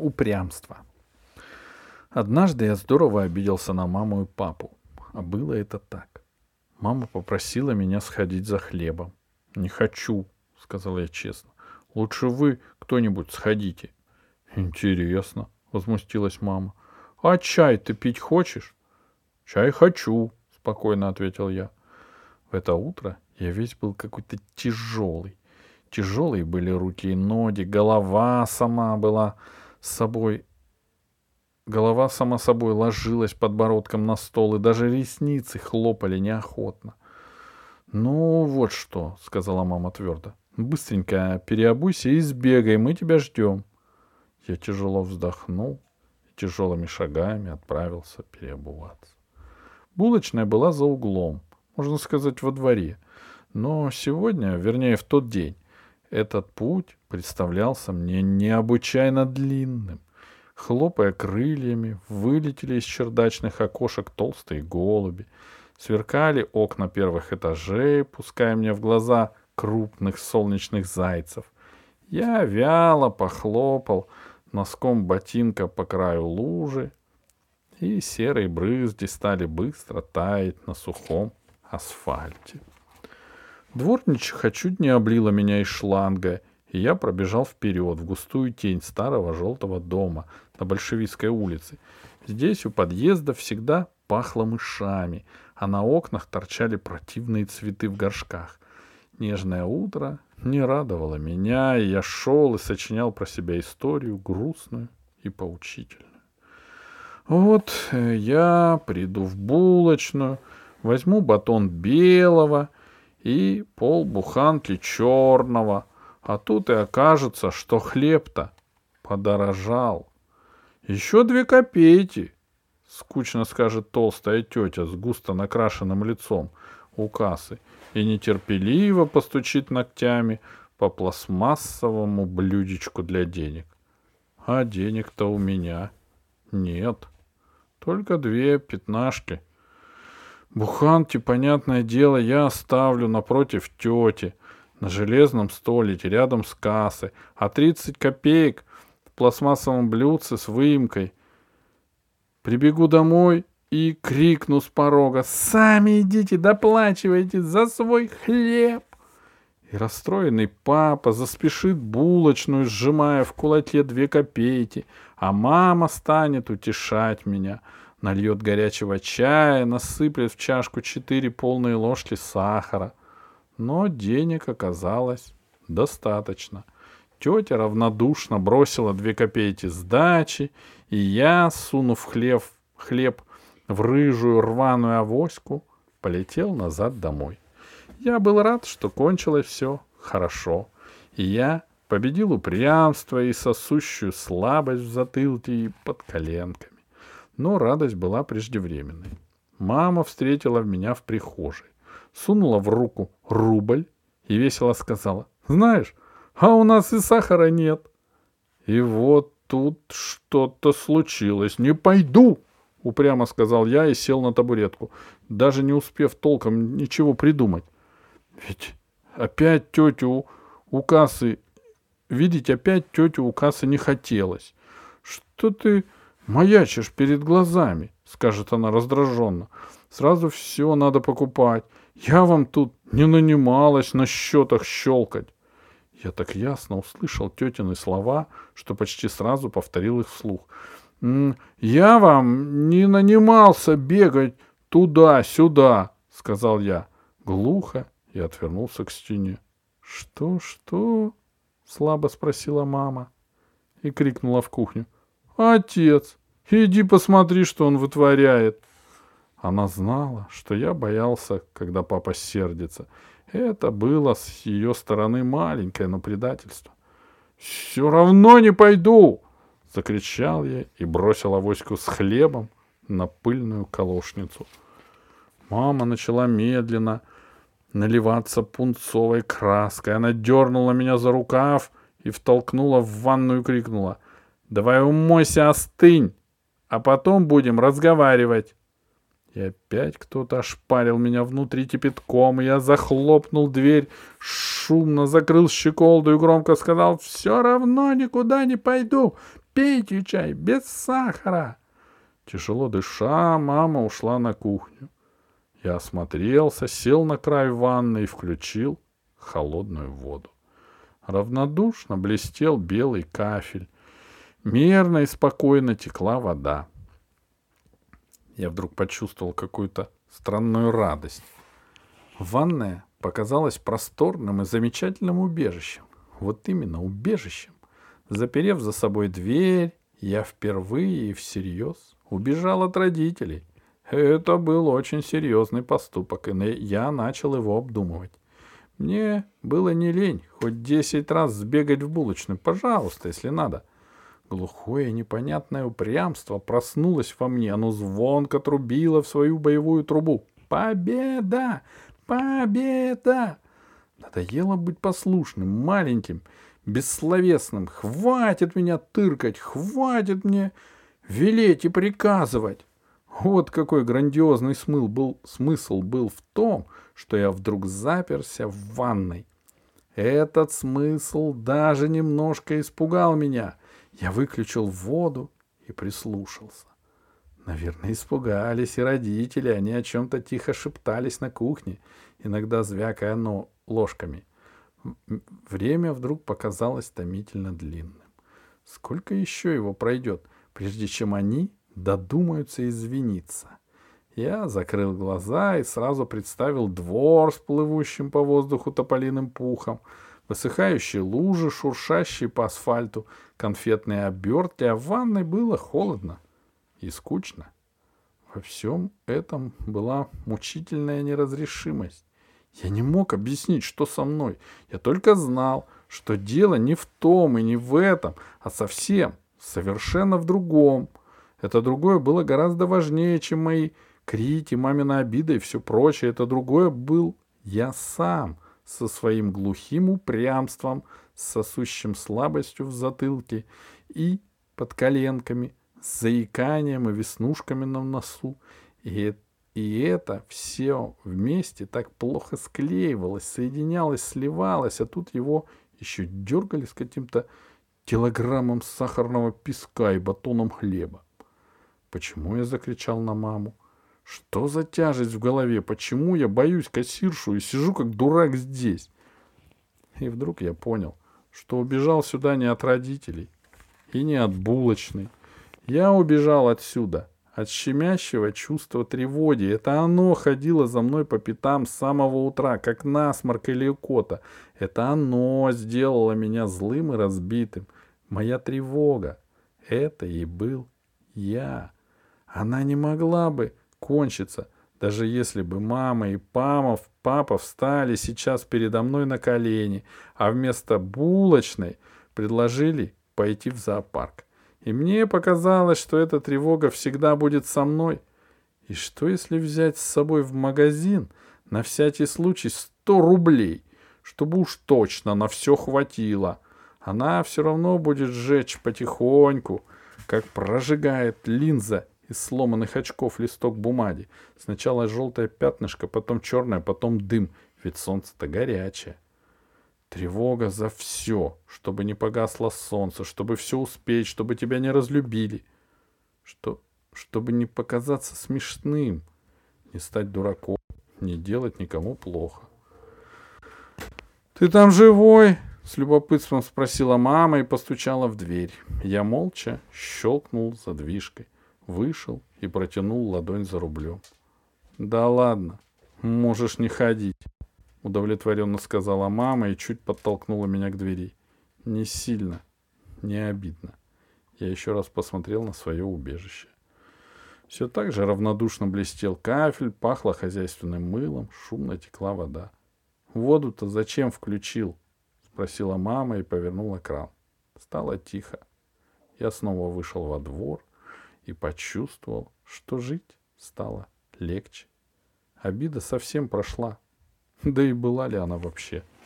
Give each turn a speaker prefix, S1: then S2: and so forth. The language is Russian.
S1: Упрямство. Однажды я здорово обиделся на маму и папу. А было это так. Мама попросила меня сходить за хлебом. «Не хочу», — сказал я честно. «Лучше вы кто-нибудь сходите». «Интересно», — возмутилась мама. «А чай ты пить хочешь?» «Чай хочу», — спокойно ответил я. В это утро я весь был какой-то тяжелый. Тяжелые были руки и ноги, голова сама была с собой Голова сама собой ложилась подбородком на стол, и даже ресницы хлопали неохотно. «Ну, вот что», — сказала мама твердо. «Быстренько переобуйся и сбегай, мы тебя ждем». Я тяжело вздохнул и тяжелыми шагами отправился переобуваться. Булочная была за углом, можно сказать, во дворе. Но сегодня, вернее, в тот день, этот путь представлялся мне необычайно длинным. Хлопая крыльями, вылетели из чердачных окошек толстые голуби. Сверкали окна первых этажей, пуская мне в глаза крупных солнечных зайцев. Я вяло похлопал носком ботинка по краю лужи, и серые брызги стали быстро таять на сухом асфальте. Дворничиха чуть не облила меня из шланга, и я пробежал вперед в густую тень старого желтого дома на Большевистской улице. Здесь у подъезда всегда пахло мышами, а на окнах торчали противные цветы в горшках. Нежное утро не радовало меня, и я шел и сочинял про себя историю грустную и поучительную. Вот э, я приду в булочную, возьму батон белого и полбуханки черного — а тут и окажется, что хлеб-то подорожал. Еще две копейки, скучно скажет толстая тетя с густо накрашенным лицом у кассы и нетерпеливо постучит ногтями по пластмассовому блюдечку для денег. А денег-то у меня нет. Только две пятнашки. Буханки, понятное дело, я оставлю напротив тети, на железном столике рядом с кассой, а 30 копеек в пластмассовом блюдце с выемкой. Прибегу домой и крикну с порога «Сами идите, доплачивайте за свой хлеб!» И расстроенный папа заспешит булочную, сжимая в кулаке две копейки, а мама станет утешать меня, нальет горячего чая, насыплет в чашку четыре полные ложки сахара — но денег оказалось достаточно. Тетя равнодушно бросила две копейки сдачи, и я, сунув хлеб, хлеб в рыжую рваную авоську, полетел назад домой. Я был рад, что кончилось все хорошо, и я победил упрямство и сосущую слабость в затылке и под коленками. Но радость была преждевременной. Мама встретила меня в прихожей сунула в руку рубль и весело сказала, «Знаешь, а у нас и сахара нет». И вот тут что-то случилось. «Не пойду!» — упрямо сказал я и сел на табуретку, даже не успев толком ничего придумать. Ведь опять тетю у кассы... Видеть опять тетю у кассы не хотелось. «Что ты маячишь перед глазами?» — скажет она раздраженно. «Сразу все надо покупать. Я вам тут не нанималась на счетах щелкать. Я так ясно услышал тетины слова, что почти сразу повторил их вслух. «Я вам не нанимался бегать туда-сюда», — сказал я, глухо и отвернулся к стене. «Что, что?» — слабо спросила мама и крикнула в кухню. «Отец, иди посмотри, что он вытворяет!» Она знала, что я боялся, когда папа сердится. Это было с ее стороны маленькое, но предательство. «Все равно не пойду!» — закричал я и бросил авоську с хлебом на пыльную колошницу. Мама начала медленно наливаться пунцовой краской. Она дернула меня за рукав и втолкнула в ванную и крикнула. «Давай умойся, остынь, а потом будем разговаривать!» И опять кто-то ошпарил меня внутри кипятком, и я захлопнул дверь, шумно закрыл щеколду и громко сказал «Все равно никуда не пойду! Пейте чай без сахара. Тяжело дыша, мама ушла на кухню. Я осмотрелся, сел на край ванны и включил холодную воду. Равнодушно блестел белый кафель. Мерно и спокойно текла вода. Я вдруг почувствовал какую-то странную радость. Ванная показалась просторным и замечательным убежищем. Вот именно убежищем. Заперев за собой дверь, я впервые и всерьез убежал от родителей. Это был очень серьезный поступок, и я начал его обдумывать. Мне было не лень хоть десять раз сбегать в булочную, пожалуйста, если надо. Глухое непонятное упрямство проснулось во мне, оно звонко трубило в свою боевую трубу. Победа! Победа! Надоело быть послушным, маленьким, бессловесным. Хватит меня тыркать, хватит мне велеть и приказывать. Вот какой грандиозный смысл был, смысл был в том, что я вдруг заперся в ванной. Этот смысл даже немножко испугал меня. Я выключил воду и прислушался. Наверное, испугались и родители. Они о чем-то тихо шептались на кухне, иногда звякая но ложками. Время вдруг показалось томительно длинным. Сколько еще его пройдет, прежде чем они додумаются извиниться? Я закрыл глаза и сразу представил двор с плывущим по воздуху тополиным пухом, высыхающие лужи, шуршащие по асфальту, конфетные обертки, а в ванной было холодно и скучно. Во всем этом была мучительная неразрешимость. Я не мог объяснить, что со мной. Я только знал, что дело не в том и не в этом, а совсем, совершенно в другом. Это другое было гораздо важнее, чем мои крики, мамина обида и все прочее. Это другое был я сам со своим глухим упрямством, сосущим слабостью в затылке и под коленками, с заиканием и веснушками на носу. И и это все вместе так плохо склеивалось, соединялось, сливалось, а тут его еще дергали с каким-то килограммом сахарного песка и батоном хлеба. Почему я закричал на маму? Что за тяжесть в голове? Почему я боюсь кассиршу и сижу как дурак здесь? И вдруг я понял, что убежал сюда не от родителей и не от булочной. Я убежал отсюда, от щемящего чувства тревоги. Это оно ходило за мной по пятам с самого утра, как насморк или икота. Это оно сделало меня злым и разбитым. Моя тревога. Это и был я. Она не могла бы кончиться, даже если бы мама и пама, папа встали сейчас передо мной на колени, а вместо булочной предложили пойти в зоопарк. И мне показалось, что эта тревога всегда будет со мной. И что, если взять с собой в магазин на всякий случай сто рублей, чтобы уж точно на все хватило? Она все равно будет сжечь потихоньку, как прожигает линза из сломанных очков листок бумаги. Сначала желтое пятнышко, потом черное, потом дым, ведь солнце-то горячее. Тревога за все, чтобы не погасло солнце, чтобы все успеть, чтобы тебя не разлюбили, что, чтобы не показаться смешным, не стать дураком, не делать никому плохо. «Ты там живой?» — с любопытством спросила мама и постучала в дверь. Я молча щелкнул задвижкой, вышел и протянул ладонь за рублем. «Да ладно, можешь не ходить». — удовлетворенно сказала мама и чуть подтолкнула меня к двери. Не сильно, не обидно. Я еще раз посмотрел на свое убежище. Все так же равнодушно блестел кафель, пахло хозяйственным мылом, шумно текла вода. «Воду-то зачем включил?» — спросила мама и повернула кран. Стало тихо. Я снова вышел во двор и почувствовал, что жить стало легче. Обида совсем прошла. Да и была ли она вообще? —